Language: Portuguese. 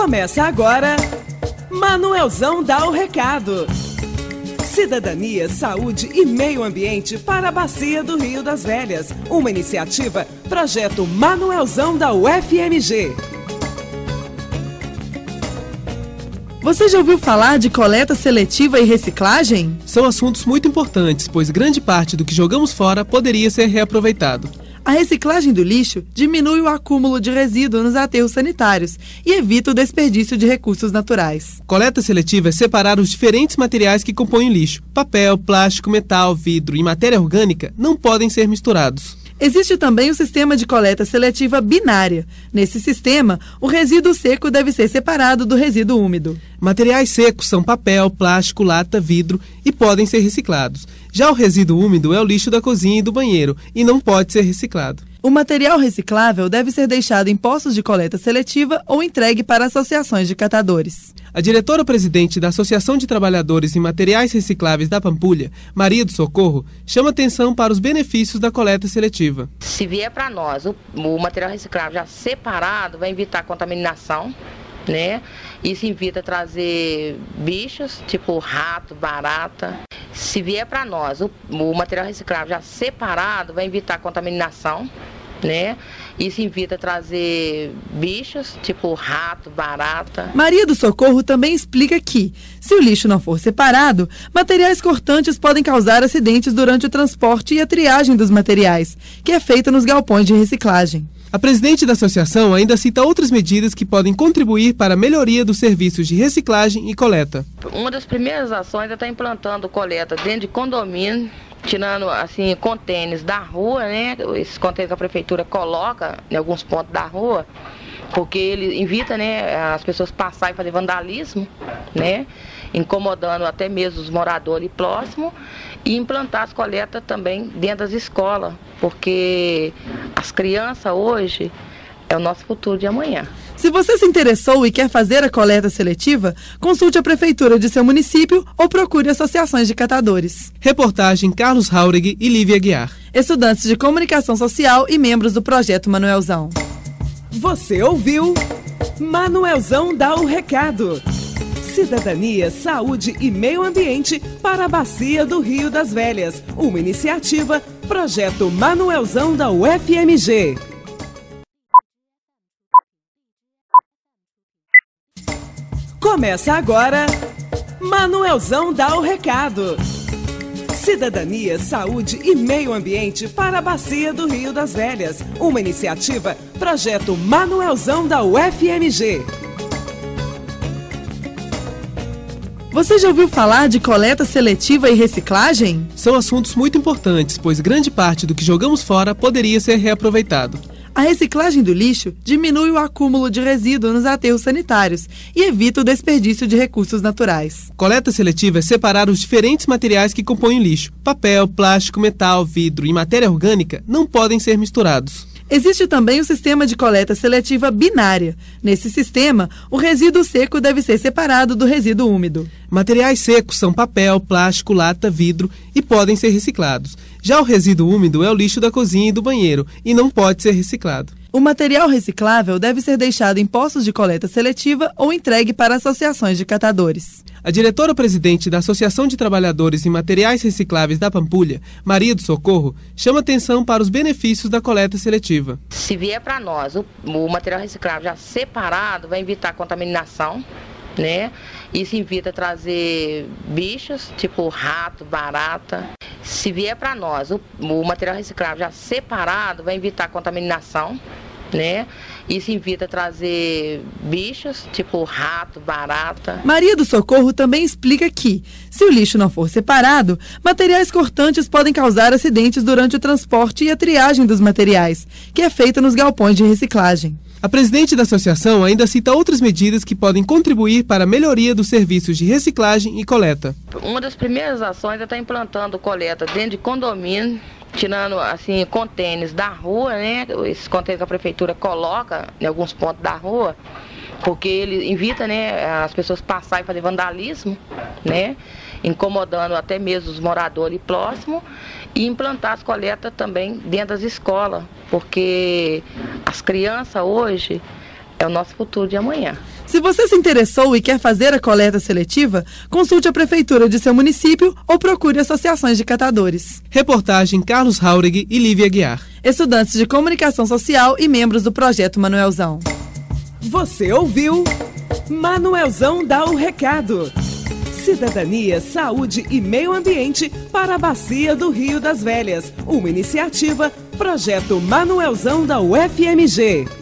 Começa agora, Manuelzão dá o recado. Cidadania, saúde e meio ambiente para a Bacia do Rio das Velhas. Uma iniciativa, projeto Manuelzão da UFMG. Você já ouviu falar de coleta seletiva e reciclagem? São assuntos muito importantes, pois grande parte do que jogamos fora poderia ser reaproveitado. A reciclagem do lixo diminui o acúmulo de resíduo nos aterros sanitários e evita o desperdício de recursos naturais. Coleta seletiva é separar os diferentes materiais que compõem o lixo. Papel, plástico, metal, vidro e matéria orgânica não podem ser misturados. Existe também o sistema de coleta seletiva binária. Nesse sistema, o resíduo seco deve ser separado do resíduo úmido. Materiais secos são papel, plástico, lata, vidro e podem ser reciclados. Já o resíduo úmido é o lixo da cozinha e do banheiro e não pode ser reciclado. O material reciclável deve ser deixado em postos de coleta seletiva ou entregue para associações de catadores. A diretora-presidente da Associação de Trabalhadores em Materiais Recicláveis da Pampulha, Maria do Socorro, chama atenção para os benefícios da coleta seletiva. Se vier para nós o, o material reciclável já separado, vai evitar contaminação, né? Isso evita trazer bichos, tipo rato, barata. Se vier para nós o, o material reciclável já separado, vai evitar contaminação, né? Isso evita trazer bichos, tipo rato, barata. Maria do Socorro também explica que, se o lixo não for separado, materiais cortantes podem causar acidentes durante o transporte e a triagem dos materiais, que é feita nos galpões de reciclagem. A presidente da associação ainda cita outras medidas que podem contribuir para a melhoria dos serviços de reciclagem e coleta. Uma das primeiras ações é estar implantando coleta dentro de condomínio, tirando assim contêineres da rua, né? Esses contêineres a prefeitura coloca em alguns pontos da rua, porque ele evita, né, as pessoas passarem fazer vandalismo, né? Incomodando até mesmo os moradores próximos e implantar as coletas também dentro das escolas, porque as crianças hoje é o nosso futuro de amanhã. Se você se interessou e quer fazer a coleta seletiva, consulte a prefeitura de seu município ou procure associações de catadores. Reportagem Carlos Haurig e Lívia Guiar. Estudantes de comunicação social e membros do projeto Manuelzão. Você ouviu? Manuelzão dá o recado. Cidadania, saúde e meio ambiente para a Bacia do Rio das Velhas. Uma iniciativa, projeto Manuelzão da UFMG. Começa agora, Manuelzão dá o recado. Cidadania, saúde e meio ambiente para a Bacia do Rio das Velhas. Uma iniciativa, projeto Manuelzão da UFMG. Você já ouviu falar de coleta seletiva e reciclagem? São assuntos muito importantes, pois grande parte do que jogamos fora poderia ser reaproveitado. A reciclagem do lixo diminui o acúmulo de resíduo nos aterros sanitários e evita o desperdício de recursos naturais. Coleta seletiva é separar os diferentes materiais que compõem o lixo. Papel, plástico, metal, vidro e matéria orgânica não podem ser misturados. Existe também o sistema de coleta seletiva binária. Nesse sistema, o resíduo seco deve ser separado do resíduo úmido. Materiais secos são papel, plástico, lata, vidro e podem ser reciclados. Já o resíduo úmido é o lixo da cozinha e do banheiro e não pode ser reciclado. O material reciclável deve ser deixado em postos de coleta seletiva ou entregue para associações de catadores. A diretora-presidente da Associação de Trabalhadores em Materiais Recicláveis da Pampulha, Maria do Socorro, chama atenção para os benefícios da coleta seletiva. Se vier para nós o, o material reciclável já separado, vai evitar contaminação, né? Isso evita trazer bichos, tipo rato, barata. Se vier para nós o, o material reciclável já separado, vai evitar contaminação, né? Isso evita trazer bichos, tipo rato, barata. Maria do Socorro também explica que, se o lixo não for separado, materiais cortantes podem causar acidentes durante o transporte e a triagem dos materiais, que é feita nos galpões de reciclagem. A presidente da associação ainda cita outras medidas que podem contribuir para a melhoria dos serviços de reciclagem e coleta. Uma das primeiras ações é estar implantando coleta dentro de condomínio, tirando assim contêineres da rua, né? Esses contêineres a prefeitura coloca em alguns pontos da rua, porque ele evita, né, as pessoas passarem fazer vandalismo, né? Incomodando até mesmo os moradores próximos e implantar as coletas também dentro das escolas, porque as crianças hoje é o nosso futuro de amanhã. Se você se interessou e quer fazer a coleta seletiva, consulte a prefeitura de seu município ou procure associações de catadores. Reportagem Carlos Haurig e Lívia Guiar. Estudantes de comunicação social e membros do projeto Manuelzão. Você ouviu? Manuelzão dá o recado. Cidadania, Saúde e Meio Ambiente para a Bacia do Rio das Velhas. Uma iniciativa, Projeto Manuelzão da UFMG.